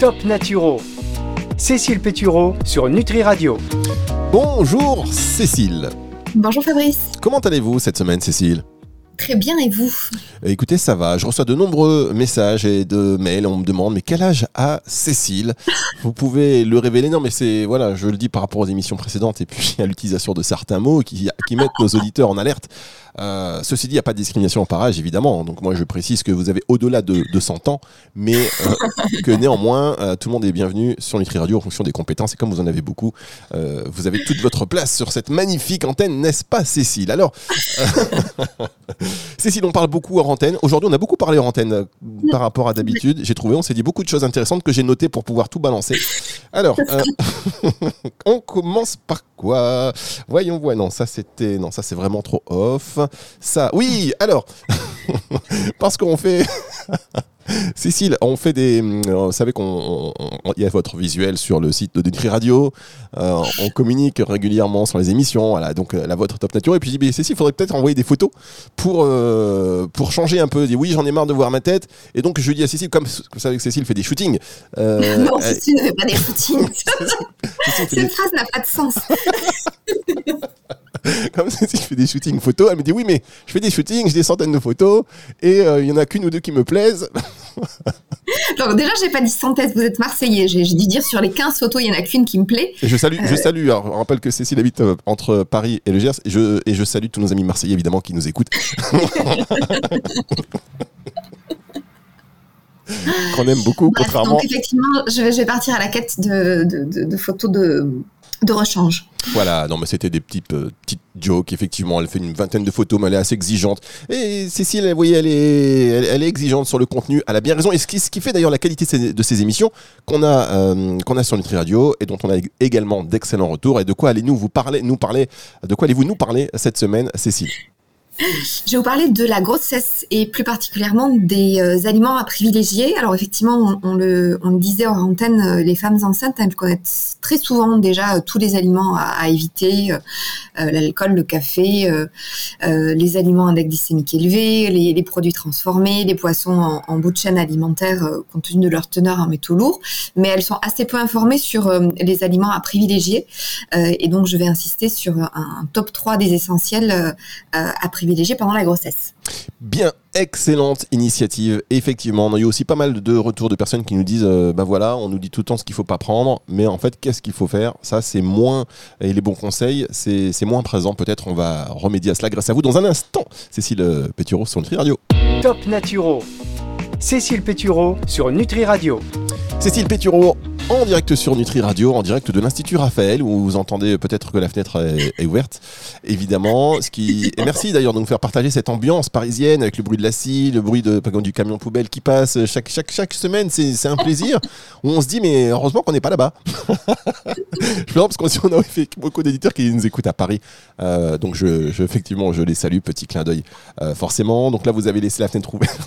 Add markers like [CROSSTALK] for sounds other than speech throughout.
Top Naturo. Cécile Pétureau sur Nutri Radio. Bonjour Cécile. Bonjour Fabrice. Comment allez-vous cette semaine Cécile? Très bien, et vous? Écoutez, ça va. Je reçois de nombreux messages et de mails. On me demande, mais quel âge a Cécile? Vous pouvez le révéler? Non, mais c'est, voilà, je le dis par rapport aux émissions précédentes et puis [LAUGHS] à l'utilisation de certains mots qui, qui mettent nos auditeurs en alerte. Euh, ceci dit, il n'y a pas de discrimination par âge, évidemment. Donc moi, je précise que vous avez au-delà de, de 100 ans, mais euh, que néanmoins, euh, tout le monde est bienvenu sur Nutri Radio en fonction des compétences. Et comme vous en avez beaucoup, vous avez toute votre place sur cette magnifique antenne, n'est-ce pas, Cécile? Alors, [LAUGHS] Cécile, on parle beaucoup en antenne. Aujourd'hui, on a beaucoup parlé en antenne par rapport à d'habitude. J'ai trouvé, on s'est dit beaucoup de choses intéressantes que j'ai notées pour pouvoir tout balancer. Alors, [LAUGHS] on commence par quoi? Voyons, voyons. Non, ça c'était, non, ça c'est vraiment trop off. Ça, oui. Alors, [LAUGHS] parce qu'on fait. [LAUGHS] [LAUGHS] Cécile, on fait des. euh, Vous savez qu'on y a votre visuel sur le site de Nutri Radio. Euh, on communique régulièrement sur les émissions. Voilà, donc euh, la vôtre Top Nature. Et puis je dis, mais Cécile, il faudrait peut-être envoyer des photos pour euh, pour changer un peu. Je dis oui, j'en ai marre de voir ma tête. Et donc je dis à Cécile, comme vous savez que Cécile fait des shootings. euh, [LAUGHS] Non, Cécile ne fait pas des [LAUGHS] des- Cette phrase n'a pas de sens. comme Cécile fait des shootings photos, elle me dit oui, mais je fais des shootings, j'ai des centaines de photos et euh, il y en a qu'une ou deux qui me plaisent. [LAUGHS] Donc, déjà, j'ai pas dit synthèse, vous êtes Marseillais. J'ai dû dire sur les 15 photos, il y en a qu'une qui me plaît. Et je salue, je Euh. salue. Alors, on rappelle que Cécile habite euh, entre Paris et le Gers. Et je, et je salue tous nos amis marseillais, évidemment, qui nous écoutent. [LAUGHS] Qu'on aime beaucoup, contrairement. donc, effectivement, je vais, je vais partir à la quête de, de, de- de photos de, de rechange. Voilà, non, mais c'était des petites, euh, petites jokes. Effectivement, elle fait une vingtaine de photos, mais elle est assez exigeante. Et Cécile, vous voyez, elle est, elle, est exigeante sur le contenu. Elle a bien raison. Et ce qui, ce qui fait d'ailleurs la qualité de ces, de ces émissions qu'on a, euh, qu'on a sur Nutri Radio et dont on a également d'excellents retours. Et de quoi allez-nous vous parler, nous parler, de quoi allez-vous nous parler cette semaine, Cécile? Je vais vous parler de la grossesse et plus particulièrement des euh, aliments à privilégier. Alors effectivement, on, le, disait en antenne, euh, les femmes enceintes, elles connaissent très souvent déjà euh, tous les aliments à, éviter, l'alcool, le café, les aliments index glycémique élevé, les, les produits transformés, les poissons en, bout de chaîne alimentaire compte tenu de leur teneur en métaux lourds. Mais elles sont assez peu informées sur les aliments à privilégier. Et donc je vais insister sur un, un top 3 des essentiels à privilégier pendant la grossesse. Bien, excellente initiative. Effectivement, on a eu aussi pas mal de retours de personnes qui nous disent, euh, bah voilà, on nous dit tout le temps ce qu'il faut pas prendre, mais en fait, qu'est-ce qu'il faut faire? Ça, c'est moins, et les bons conseils, c'est c'est moins présent. Peut-être on va remédier à cela grâce à vous dans un instant. Cécile euh, Pétureau sur Nutri Radio. Top Naturo. Cécile Pétureau sur Nutri Radio. Cécile Pétureau en direct sur Nutri Radio, en direct de l'Institut Raphaël, où vous entendez peut-être que la fenêtre est, ouverte, évidemment. Ce qui... Et merci d'ailleurs de nous faire partager cette ambiance parisienne avec le bruit de la scie, le bruit de, du camion poubelle qui passe chaque, chaque, chaque semaine. C'est un plaisir on se dit, mais heureusement qu'on n'est pas là-bas. [LAUGHS] je plaisante parce qu'on on a beaucoup d'éditeurs qui nous écoutent à Paris. Euh, donc, je- effectivement, je les salue. Petit clin d'œil, euh, forcément. Donc là, vous avez laissé la fenêtre ouverte.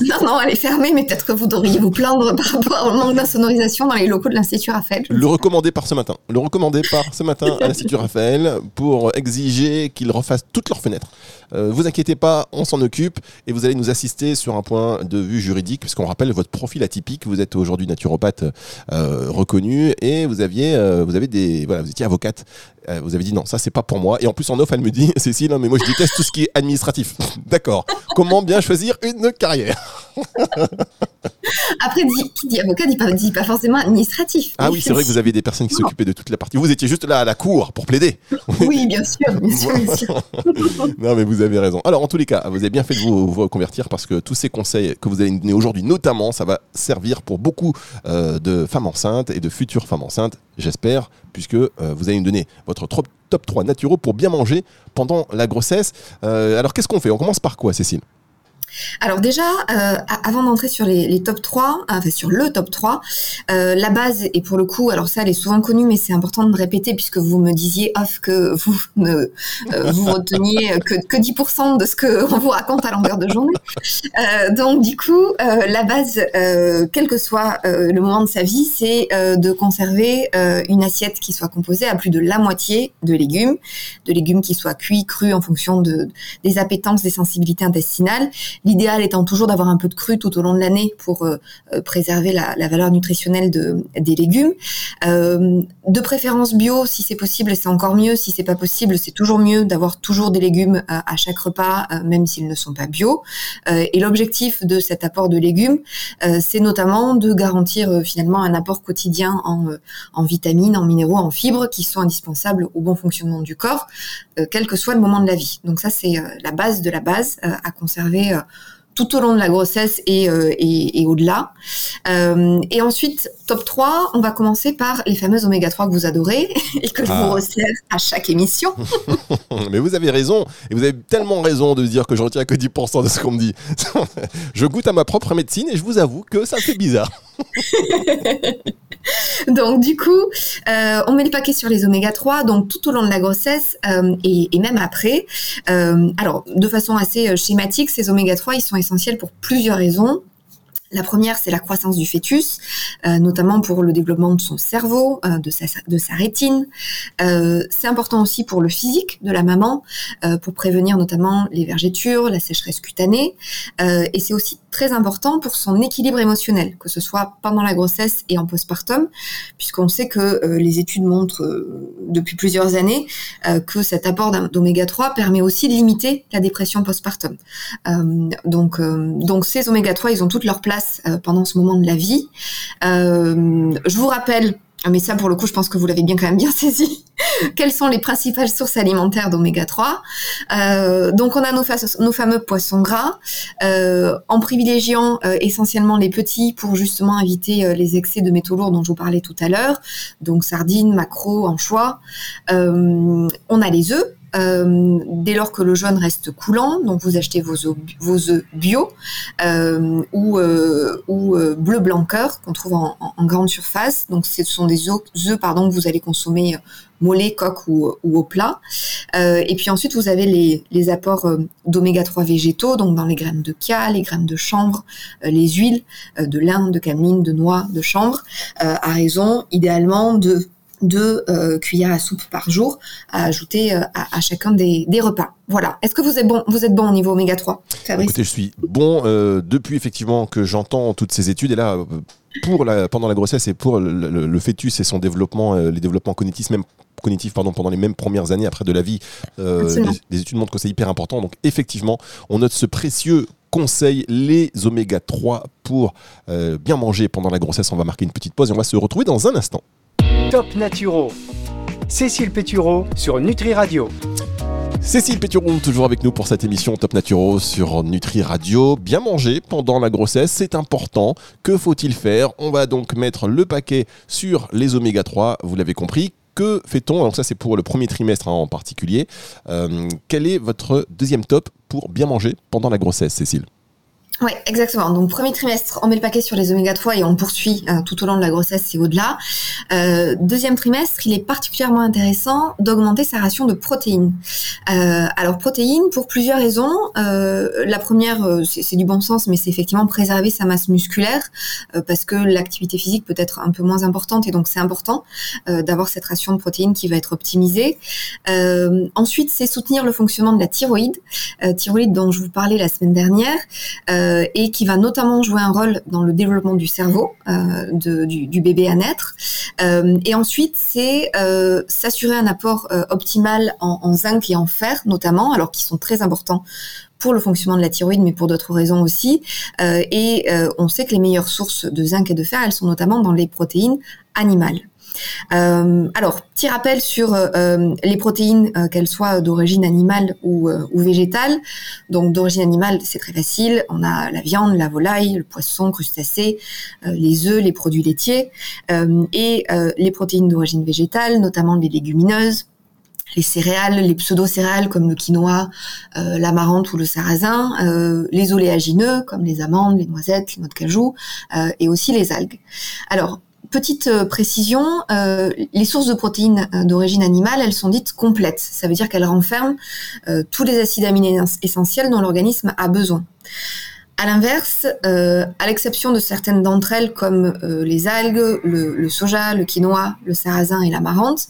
Non, non, elle est fermée, mais peut-être que vous devriez vous plaindre par rapport au manque d'insonorisation dans les locaux de l'Institut Raphaël. Le recommandé par ce matin. Le recommandé par ce matin à l'Institut Raphaël pour exiger qu'ils refassent toutes leurs fenêtres. Euh, vous inquiétez pas, on s'en occupe et vous allez nous assister sur un point de vue juridique, puisqu'on rappelle votre profil atypique. Vous êtes aujourd'hui naturopathe euh, reconnu et vous aviez, euh, vous avez des, voilà, vous étiez avocate. Vous avez dit non, ça c'est pas pour moi. Et en plus en off, elle me dit, [LAUGHS] Cécile, non, mais moi je déteste tout ce qui est administratif. [LAUGHS] D'accord. Comment bien choisir une carrière? [LAUGHS] Après, dit- qui dit avocat dit pas, dit pas forcément administratif. Ah oui, c'est vrai que vous aviez des personnes qui s'occupaient de toute la partie. Vous étiez juste là à la cour pour plaider. Oui, bien sûr, bien sûr, bien sûr. [LAUGHS] non, mais vous avez raison. Alors, en tous les cas, vous avez bien fait de vous, vous reconvertir parce que tous ces conseils que vous allez nous donner aujourd'hui, notamment, ça va servir pour beaucoup euh, de femmes enceintes et de futures femmes enceintes, j'espère, puisque euh, vous allez nous donner votre trop- top 3 naturaux pour bien manger pendant la grossesse. Euh, alors, qu'est-ce qu'on fait? On commence par quoi, Cécile? Alors déjà, euh, avant d'entrer sur les, top 3, enfin sur le top 3, euh, la base, et pour le coup, alors ça elle est souvent connue, mais c'est important de répéter puisque vous me disiez off que vous [LAUGHS] ne euh, vous reteniez que, que 10% de ce qu'on [LAUGHS] vous raconte à longueur de journée. Euh, donc du coup, euh, la base, euh, quel que soit euh, le moment de sa vie, c'est euh, de conserver euh, une assiette qui soit composée à plus de la moitié de légumes, de légumes qui soient cuits, crus en fonction de, des appétences, des sensibilités intestinales L'idéal étant toujours d'avoir un peu de cru tout au long de l'année pour préserver la, valeur nutritionnelle de, des légumes. de préférence bio, si c'est possible, c'est encore mieux. Si c'est pas possible, c'est toujours mieux d'avoir toujours des légumes à chaque repas, même s'ils ne sont pas bio. et l'objectif de cet apport de légumes, c'est notamment de garantir finalement un apport quotidien en, vitamines, en minéraux, en fibres qui sont indispensables au bon fonctionnement du corps, euh, quel que soit le moment de la vie. Donc ça, c'est euh, la base de la base euh, à conserver tout au long de la grossesse et, et, au-delà. et ensuite, top 3, on va commencer par les fameuses oméga 3 que vous adorez [LAUGHS] et que je vous ah. resserre à chaque émission. [LAUGHS] Mais vous avez raison, et vous avez tellement raison de dire que je retiens que 10% de ce qu'on me dit. [LAUGHS] je goûte à ma propre médecine et je vous avoue que ça fait bizarre. [LAUGHS] donc du coup, euh, on met le paquet sur les oméga 3, donc tout au long de la grossesse euh, et, même après. Euh, alors, de façon assez schématique, ces oméga 3, ils sont essentiels pour plusieurs raisons. La première, c'est la croissance du fœtus, euh, notamment pour le développement de son cerveau, euh, de, sa, rétine. Euh, c'est important aussi pour le physique de la maman, pour prévenir notamment les vergetures, la sécheresse cutanée. et c'est aussi très important pour son équilibre émotionnel, que ce soit pendant la grossesse et en postpartum, puisqu'on sait que les études montrent depuis plusieurs années que cet apport d'oméga 3 permet aussi de limiter la dépression postpartum. donc, donc ces oméga 3, ils ont toute leur place euh, pendant ce moment de la vie. Euh, je vous rappelle mais ça, pour le coup, je pense que vous l'avez bien quand même bien [LAUGHS] saisi. Quelles sont les principales sources alimentaires d'oméga 3 euh, Donc, on a nos, fameux poissons gras, en privilégiant essentiellement les petits pour justement éviter les excès de métaux lourds dont je vous parlais tout à l'heure. Donc, sardines, maquereaux, anchois. on a les œufs, euh, dès lors que le jaune reste coulant, donc vous achetez vos œufs, bio euh, ou, euh, bleu blanc cœur qu'on trouve en, grande surface. Donc ce sont des œufs, pardon que vous allez consommer mollet, coque ou, au plat. et puis ensuite vous avez les, les apports d'oméga 3 végétaux, donc dans les graines de chia, les graines de chanvre, les huiles de lin, de cameline, de noix, de chanvre, à raison idéalement de de euh, cuillères à soupe par jour à ajouter euh, à, chacun des, repas. Voilà. Est-ce que vous êtes bon, vous êtes bon au niveau oméga 3 Écoutez, je suis bon euh, depuis effectivement que j'entends toutes ces études et là pour la, pendant la grossesse et pour le, fœtus et son développement, les développements cognitifs même cognitifs pardon, pendant les mêmes premières années après de la vie, les, études montrent que c'est hyper important. Donc effectivement, on note ce précieux conseil, les oméga 3 pour bien manger pendant la grossesse. On va marquer une petite pause et on va se retrouver dans un instant. Top Naturo. Cécile Pétureau sur Nutri Radio. Cécile Péturon, toujours avec nous pour cette émission Top Naturo sur Nutri Radio. Bien manger pendant la grossesse, c'est important. Que faut-il faire? On va donc mettre le paquet sur les oméga 3, vous l'avez compris. Que fait-on? Donc ça c'est pour le premier trimestre hein, en particulier. Euh, quel est votre deuxième top pour bien manger pendant la grossesse, Cécile? Oui, exactement. Donc premier trimestre, on met le paquet sur les oméga 3 et on poursuit euh, tout au long de la grossesse et au-delà. Euh, deuxième trimestre, il est particulièrement intéressant d'augmenter sa ration de protéines. Euh, alors protéines pour plusieurs raisons. la première, c'est du bon sens, mais c'est effectivement préserver sa masse musculaire parce que l'activité physique peut être un peu moins importante et donc c'est important d'avoir cette ration de protéines qui va être optimisée. ensuite, c'est soutenir le fonctionnement de la thyroïde, thyroïde dont je vous parlais la semaine dernière. Euh, et qui va notamment jouer un rôle dans le développement du cerveau euh, du, bébé à naître. Euh, et ensuite, c'est s'assurer un apport optimal en, en, zinc et en fer notamment, alors qui sont très importants pour le fonctionnement de la thyroïde, mais pour d'autres raisons aussi. Euh, et on sait que les meilleures sources de zinc et de fer, elles sont notamment dans les protéines animales. Euh, alors, petit rappel sur euh, les protéines, euh, qu'elles soient d'origine animale ou, ou végétale. Donc, d'origine animale, c'est très facile. On a la viande, la volaille, le poisson, crustacés, les œufs, les produits laitiers. et les protéines d'origine végétale, notamment les légumineuses, les céréales, les pseudo-céréales comme le quinoa, euh, l'amarante ou le sarrasin, euh, les oléagineux comme les amandes, les noisettes, les noix de cajou, euh, et aussi les algues. Alors, Petite euh, précision, les sources de protéines d'origine animale, elles sont dites complètes. Ça veut dire qu'elles renferment tous les acides aminés essentiels dont l'organisme a besoin. À l'inverse, euh, à l'exception de certaines d'entre elles comme euh, les algues, le, soja, le quinoa, le sarrasin et l'amarante,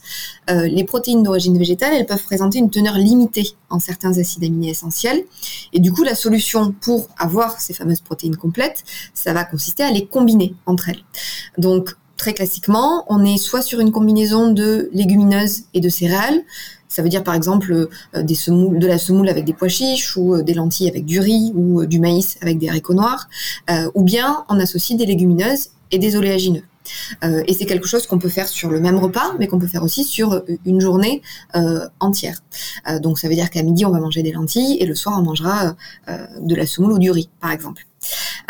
euh, les protéines d'origine végétale, elles peuvent présenter une teneur limitée en certains acides aminés essentiels. Et du coup, la solution pour avoir ces fameuses protéines complètes, ça va consister à les combiner entre elles. Donc, très classiquement, on est soit sur une combinaison de légumineuses et de céréales, ça veut dire par exemple euh, de la semoule avec des pois chiches ou euh, des lentilles avec du riz ou euh, du maïs avec des haricots noirs, ou bien on associe des légumineuses et des oléagineux. et c'est quelque chose qu'on peut faire sur le même repas, mais qu'on peut faire aussi sur une journée entière. donc ça veut dire qu'à midi, on va manger des lentilles et le soir, on mangera de la semoule ou du riz, par exemple.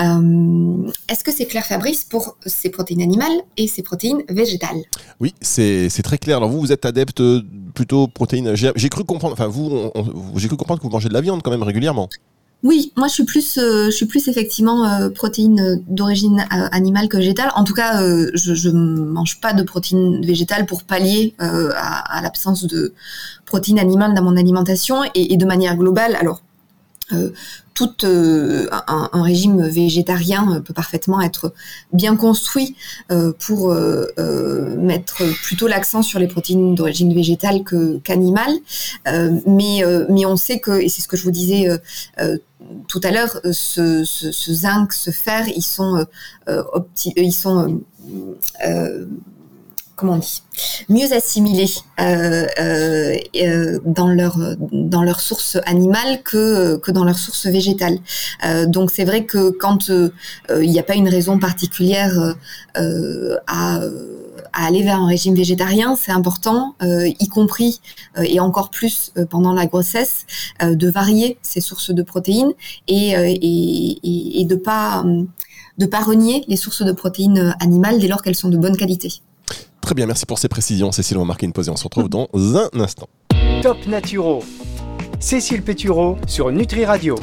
Euh, est-ce que c'est clair, Fabrice, pour ces protéines animales et ces protéines végétales? Oui, c'est très clair. Alors vous, vous êtes adepte plutôt protéines. J'ai cru comprendre. Enfin, vous, j'ai cru comprendre que vous mangez de la viande quand même régulièrement. Oui, moi je suis plus, euh, je suis plus effectivement euh, protéines d'origine animale que végétale. En tout cas, je, ne mange pas de protéines végétales pour pallier à, l'absence de protéines animales dans mon alimentation et, et de manière globale. Alors, euh, tout euh, un, régime végétarien euh, peut parfaitement être bien construit pour mettre plutôt l'accent sur les protéines d'origine végétale que qu'animale. mais mais on sait que et c'est ce que je vous disais tout à l'heure, ce, ce, zinc, ce fer, ils sont ils sont comment on dit, mieux assimilés euh, euh, euh, dans leur dans leur source animale que que dans leur source végétale. donc c'est vrai que quand il n'y a pas une raison particulière à à aller vers un régime végétarien, c'est important, y compris et encore plus pendant la grossesse, de varier ses sources de protéines et, et, et, de pas de pas renier les sources de protéines animales dès lors qu'elles sont de bonne qualité. Très bien, merci pour ces précisions. Cécile, on va marquer une pause et on se retrouve dans un instant. Top Naturo. Cécile Pétureau sur Nutri Radio.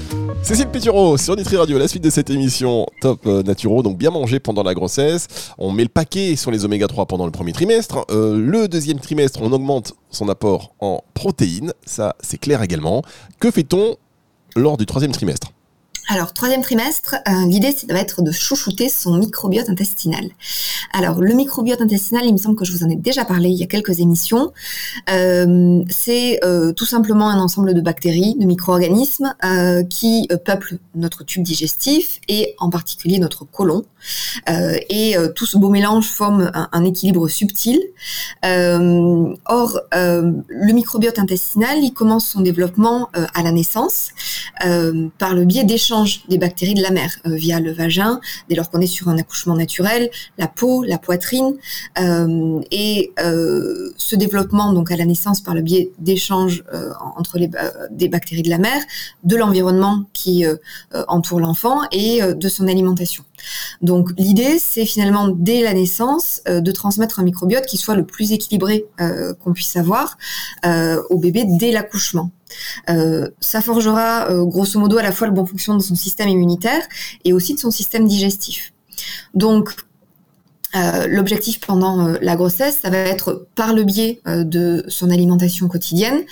Cécile Pétureau sur Nutri Radio, la suite de cette émission Top euh, Naturo, donc bien manger pendant la grossesse. On met le paquet sur les oméga 3 pendant le premier trimestre. Euh, le deuxième trimestre, on augmente son apport en protéines, ça c'est clair également. Que fait-on lors du troisième trimestre? Alors, troisième trimestre, euh, l'idée, c'est être de chouchouter son microbiote intestinal. Alors, le microbiote intestinal, il me semble que je vous en ai déjà parlé il y a quelques émissions. Euh, c'est euh, tout simplement un ensemble de bactéries, de micro-organismes qui peuplent notre tube digestif et en particulier notre côlon. et tout ce beau mélange forme un, un équilibre subtil. or, le microbiote intestinal, il commence son développement à la naissance par le biais d'échanges des bactéries de la mère euh, via le vagin, dès lors qu'on est sur un accouchement naturel, la peau, la poitrine, euh, et euh, ce développement donc à la naissance par le biais d'échanges entre les, des bactéries de la mère, de l'environnement qui entoure l'enfant et de son alimentation. Donc l'idée, c'est finalement dès la naissance de transmettre un microbiote qui soit le plus équilibré qu'on puisse avoir au bébé dès l'accouchement. Euh, ça forgera euh, grosso modo à la fois le bon fonctionnement de son système immunitaire et aussi de son système digestif. Donc, euh, l'objectif pendant la grossesse, ça va être par le biais de son alimentation quotidienne,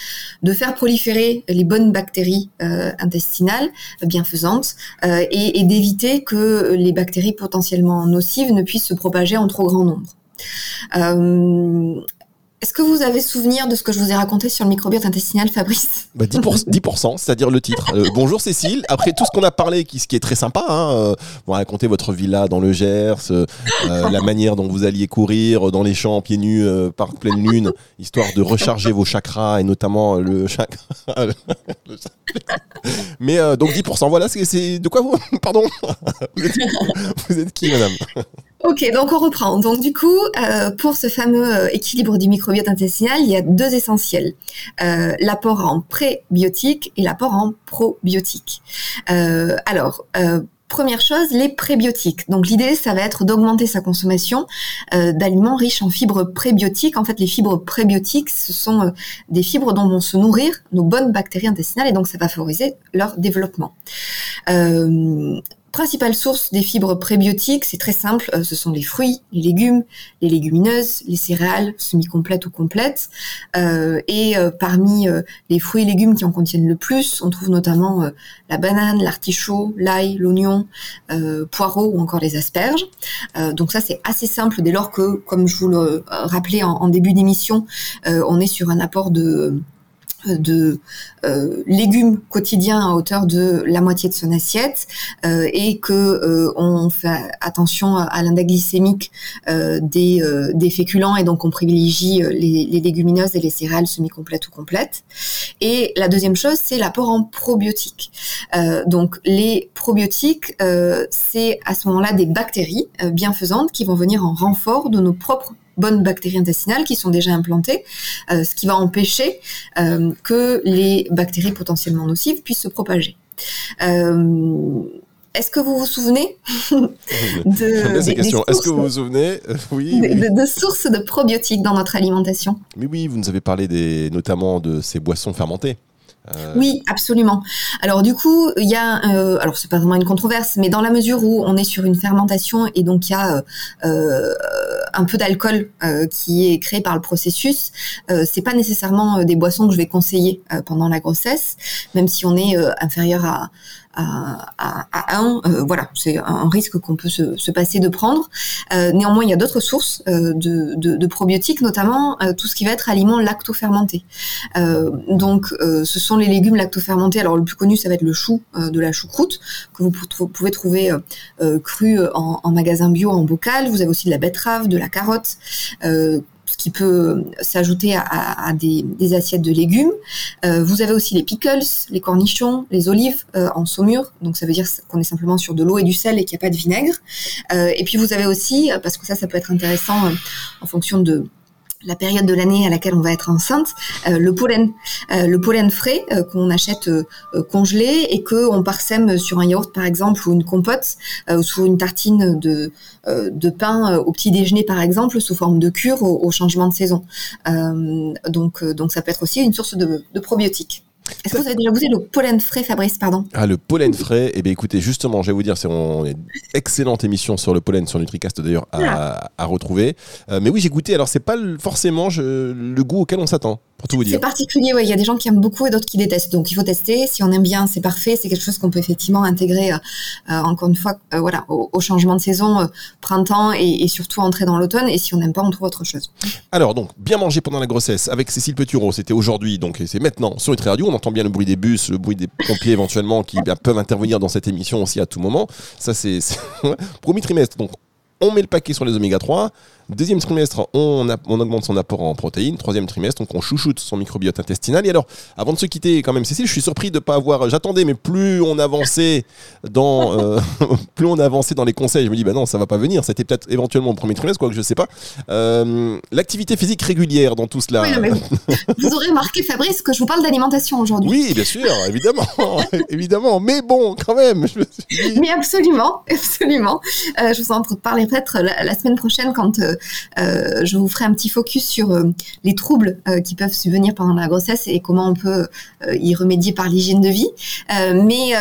de faire proliférer les bonnes bactéries intestinales bienfaisantes et, et d'éviter que les bactéries potentiellement nocives ne puissent se propager en trop grand nombre. Est-ce que vous avez souvenir de ce que je vous ai raconté sur le microbiote intestinal, Fabrice? 10%, bah, c'est-à-dire le titre. Euh, [LAUGHS] bonjour Cécile. Après tout ce qu'on a parlé, qui, ce qui est très sympa, hein, euh, vous racontez votre villa dans le Gers, euh, la manière dont vous alliez courir dans les champs pieds nus par pleine lune, histoire de recharger vos chakras et notamment [LAUGHS] le chakra. Mais donc 10%, voilà, c'est de quoi vous [LAUGHS] Pardon? Vous êtes qui, madame? Ok, donc on reprend. Donc du coup, euh, pour ce fameux euh, équilibre du microbiote intestinal, il y a deux essentiels. Euh, l'apport en prébiotique et l'apport en probiotique. alors, première chose, les prébiotiques. Donc l'idée, ça va être d'augmenter sa consommation d'aliments riches en fibres prébiotiques. En fait, les fibres prébiotiques, ce sont des fibres dont vont se nourrir nos bonnes bactéries intestinales et donc ça va favoriser leur développement principale source des fibres prébiotiques, c'est très simple, euh, ce sont les fruits, les légumes, les légumineuses, les céréales semi-complètes ou complètes. Euh, et euh, parmi les fruits et légumes qui en contiennent le plus, on trouve notamment la banane, l'artichaut, l'ail, l'oignon, poireaux ou encore les asperges. donc ça c'est assez simple dès lors que, comme je vous le rappelais en début d'émission, on est sur un apport de de euh, légumes quotidiens à hauteur de la moitié de son assiette euh, et que euh, on fait attention à l'index glycémique des, des féculents et donc on privilégie les, les légumineuses et les céréales semi-complètes ou complètes. Et la deuxième chose, c'est l'apport en probiotiques. donc les probiotiques, c'est à ce moment-là des bactéries bienfaisantes qui vont venir en renfort de nos propres bonnes bactéries intestinales qui sont déjà implantées, euh, ce qui va empêcher euh, que les bactéries potentiellement nocives puissent se propager. Euh, est-ce que vous vous souvenez [LAUGHS] de ces questions. Est-ce que vous vous souvenez [LAUGHS] oui, de, sources de probiotiques dans notre alimentation? Mais oui, vous nous avez parlé des, notamment de ces boissons fermentées. Euh, oui, absolument. Alors du coup, il y a, euh, alors c'est pas vraiment une controverse, mais dans la mesure où on est sur une fermentation et donc il y a euh, un peu d'alcool qui est créé par le processus, c'est pas nécessairement des boissons que je vais conseiller pendant la grossesse, même si on est inférieur à à, à, 1, euh, voilà, c'est un risque qu'on peut se, se, passer de prendre. Euh, néanmoins, il y a d'autres sources euh, de, probiotiques, notamment tout ce qui va être aliments lactofermentés. donc, ce sont les légumes lactofermentés. Alors, le plus connu, ça va être le chou de la choucroute que vous pouvez trouver cru en, magasin bio en bocal. Vous avez aussi de la betterave, de la carotte qui peut s'ajouter à, des, assiettes de légumes. Euh, vous avez aussi les pickles, les cornichons, les olives euh, en saumure. Donc ça veut dire qu'on est simplement sur de l'eau et du sel et qu'il n'y a pas de vinaigre. Euh, et puis vous avez aussi, parce que ça, ça peut être intéressant en fonction de la période de l'année à laquelle on va être enceinte, euh, le pollen, euh, le pollen frais euh, qu'on achète congelé et que on parsème sur un yaourt par exemple ou une compote ou sur une tartine de de pain au petit déjeuner par exemple sous forme de cure au, changement de saison. donc donc ça peut être aussi une source de, de probiotiques. Est-ce que vous avez déjà goûté le pollen frais, Fabrice Pardon. Ah, le pollen frais. Eh bien, écoutez, justement, je vais vous dire, c'est une excellente émission sur le pollen sur Nutricast d'ailleurs à, ah. retrouver. Euh, mais oui, j'ai goûté. Alors, c'est pas forcément le goût auquel on s'attend. C'est particulier, Il y a des gens qui aiment beaucoup et d'autres qui détestent. Donc il faut tester. Si on aime bien, c'est parfait. C'est quelque chose qu'on peut effectivement intégrer, euh, euh, encore une fois, euh, voilà, au, changement de saison, printemps et, surtout entrer dans l'automne. Et si on n'aime pas, on trouve autre chose. Alors donc, bien manger pendant la grossesse avec Cécile Petureau, c'était aujourd'hui, donc c'est maintenant sur Nutri Radio. On entend bien le bruit des bus, le bruit des pompiers éventuellement qui peuvent intervenir dans cette émission aussi à tout moment. Ça c'est [LAUGHS] premier trimestre. Donc on met le paquet sur les oméga 3. Deuxième trimestre, on, augmente son apport en protéines. Troisième trimestre, donc on chouchoute son microbiote intestinal. Et alors, avant de se quitter, quand même, Cécile, je suis surpris de ne pas avoir. J'attendais, mais plus on avançait dans, euh, [LAUGHS] plus on avançait dans les conseils, je me dis, bah non, ça va pas venir. C'était peut-être éventuellement au premier trimestre, quoi que je sais pas. Euh, l'activité physique régulière dans tout cela. vous aurez remarqué, Fabrice, que je vous parle d'alimentation aujourd'hui. Oui, bien sûr, évidemment, [LAUGHS] évidemment. Mais bon, quand même. Mais absolument, absolument. Euh, je vous en parlerai peut-être la, semaine prochaine quand je vous ferai un petit focus sur euh, les troubles euh, qui peuvent subvenir pendant la grossesse et comment on peut y remédier par l'hygiène de vie. mais,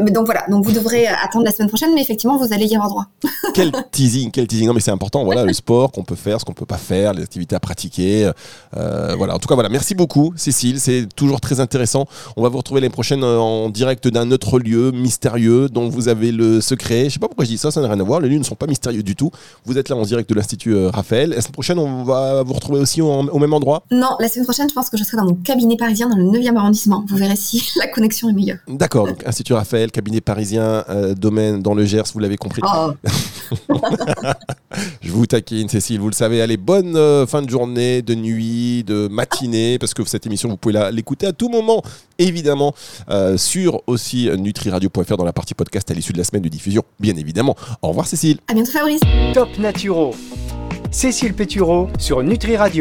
mais, donc voilà, donc vous devrez attendre la semaine prochaine, mais effectivement, vous allez y avoir droit. [LAUGHS] quel teasing, quel teasing. Non, mais c'est important. Voilà, le sport qu'on peut faire, ce qu'on peut pas faire, les activités à pratiquer. voilà. En tout cas, voilà. Merci beaucoup, Cécile. C'est toujours très intéressant. On va vous retrouver l'année prochaine en direct d'un autre lieu mystérieux dont vous avez le secret. Je sais pas pourquoi je dis ça, ça n'a rien à voir. Les lieux ne sont pas mystérieux du tout. Vous êtes là en direct de l'Institut euh, Raphaël. La semaine prochaine, on va vous retrouver aussi au, même endroit Non, la semaine prochaine, je pense que je serai dans mon cabinet parisien dans le 9e arrondissement. Vous verrez si [LAUGHS] la connexion est meilleure. D'accord, donc Institut Raphaël, cabinet parisien, euh, domaine dans le Gers, vous l'avez compris. Oh. [LAUGHS] [LAUGHS] je vous taquine, Cécile, vous le savez. Allez, bonne euh, fin de journée, de nuit, de matinée, parce que cette émission, vous pouvez l'écouter à tout moment, évidemment, sur aussi nutriradio.fr dans la partie podcast à l'issue de la semaine de diffusion, bien évidemment. Au revoir, Cécile. À bientôt, Fabrice. Top Naturo. Cécile Pétureau sur Nutri Radio.